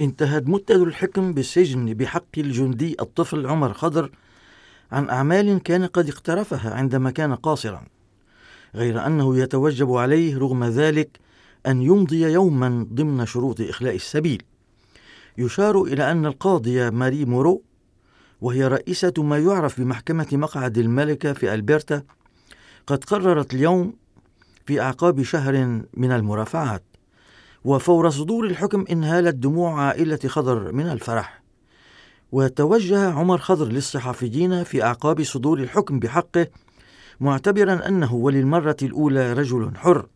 انتهت مدة الحكم بالسجن بحق الجندي الطفل عمر خضر عن أعمال كان قد اقترفها عندما كان قاصرا غير أنه يتوجب عليه رغم ذلك أن يمضي يوما ضمن شروط إخلاء السبيل. يشار إلى أن القاضية ماري مورو وهي رئيسة ما يعرف بمحكمة مقعد الملكة في ألبرتا قد قررت اليوم في أعقاب شهر من المرافعات. وفور صدور الحكم انهالت دموع عائلة خضر من الفرح. وتوجه عمر خضر للصحفيين في أعقاب صدور الحكم بحقه معتبرا أنه وللمرة الأولى رجل حر.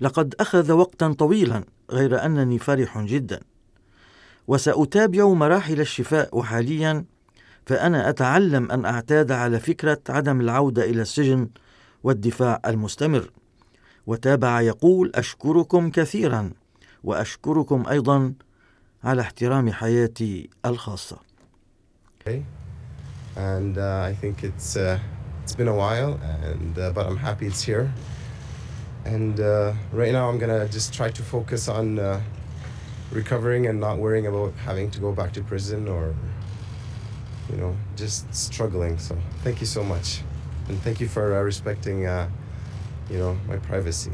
لقد أخذ وقتا طويلا غير أنني فرح جدا. وسأتابع مراحل الشفاء وحاليا فأنا أتعلم أن أعتاد على فكرة عدم العودة إلى السجن والدفاع المستمر. وتابع يقول أشكركم كثيرا وأشكركم أيضا على احترام حياتي الخاصة. Okay. And uh, I think it's uh, it's been a while, and uh, but I'm happy it's here. And uh, right now, I'm gonna just try to focus on uh, recovering and not worrying about having to go back to prison or, you know, just struggling. So thank you so much, and thank you for uh, respecting, uh, you know, my privacy.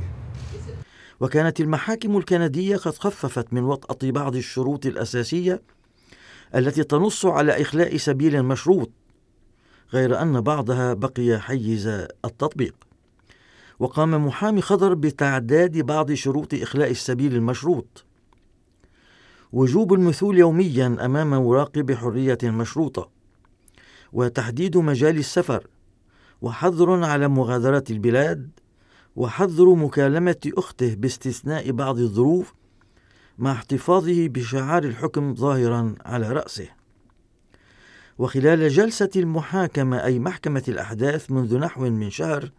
وكانت المحاكم الكندية قد خففت من وطأة بعض الشروط الأساسية التي تنص على إخلاء سبيل مشروط غير أن بعضها بقي حيز التطبيق. وقام محامي خضر بتعداد بعض شروط إخلاء السبيل المشروط. وجوب المثول يوميا أمام مراقب حرية مشروطة. وتحديد مجال السفر. وحظر على مغادرة البلاد. وحظر مكالمة أخته باستثناء بعض الظروف مع احتفاظه بشعار الحكم ظاهرا على رأسه وخلال جلسة المحاكمة أي محكمة الأحداث منذ نحو من شهر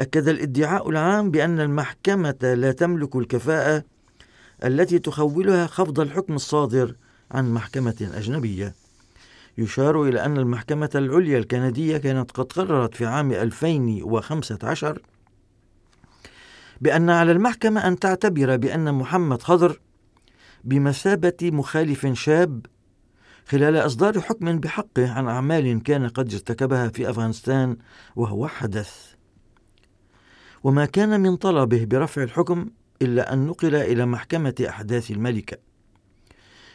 أكد الادعاء العام بأن المحكمة لا تملك الكفاءة التي تخولها خفض الحكم الصادر عن محكمة أجنبية. يشار إلى أن المحكمة العليا الكندية كانت قد قررت في عام 2015 بأن على المحكمة أن تعتبر بأن محمد خضر بمثابة مخالف شاب خلال إصدار حكم بحقه عن أعمال كان قد ارتكبها في أفغانستان وهو حدث. وما كان من طلبه برفع الحكم إلا أن نقل إلى محكمة أحداث الملكة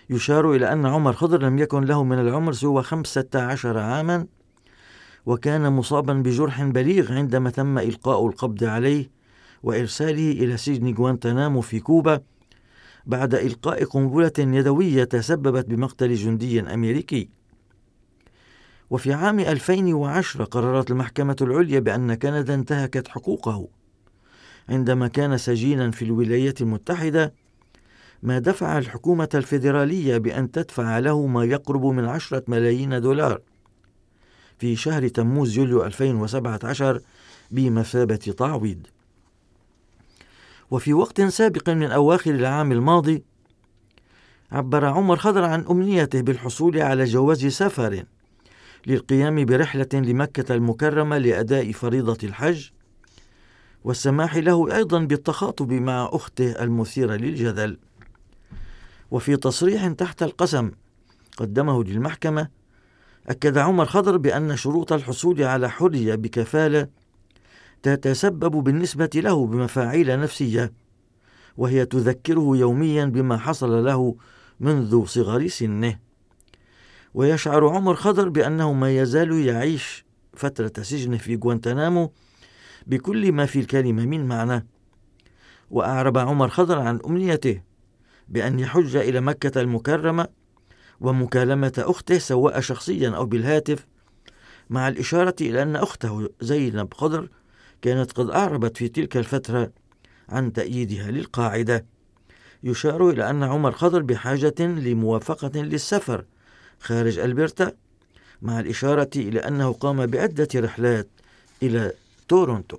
يشار إلى أن عمر خضر لم يكن له من العمر سوى خمسة عشر عاما وكان مصابا بجرح بليغ عندما تم إلقاء القبض عليه وإرساله إلى سجن غوانتنامو في كوبا بعد إلقاء قنبلة يدوية تسببت بمقتل جندي أمريكي. وفي عام 2010 قررت المحكمة العليا بأن كندا انتهكت حقوقه. عندما كان سجينا في الولايات المتحدة ما دفع الحكومة الفيدرالية بأن تدفع له ما يقرب من عشرة ملايين دولار. في شهر تموز يوليو 2017 بمثابة تعويض. وفي وقت سابق من أواخر العام الماضي عبر عمر خضر عن أمنيته بالحصول على جواز سفر للقيام برحلة لمكة المكرمة لأداء فريضة الحج والسماح له أيضا بالتخاطب مع أخته المثيرة للجدل. وفي تصريح تحت القسم قدمه للمحكمة أكد عمر خضر بأن شروط الحصول على حرية بكفالة تتسبب بالنسبة له بمفاعيل نفسية وهي تذكره يوميا بما حصل له منذ صغر سنه. ويشعر عمر خضر بأنه ما يزال يعيش فترة سجنه في غوانتنامو بكل ما في الكلمة من معنى. وأعرب عمر خضر عن أمنيته بأن يحج إلى مكة المكرمة ومكالمة أخته سواء شخصيا أو بالهاتف مع الإشارة إلى أن أخته زينب خضر كانت قد أعربت في تلك الفترة عن تأييدها للقاعدة. يشار إلى أن عمر خضر بحاجة لموافقة للسفر خارج ألبرتا مع الإشارة إلى أنه قام بعدة رحلات إلى تورونتو.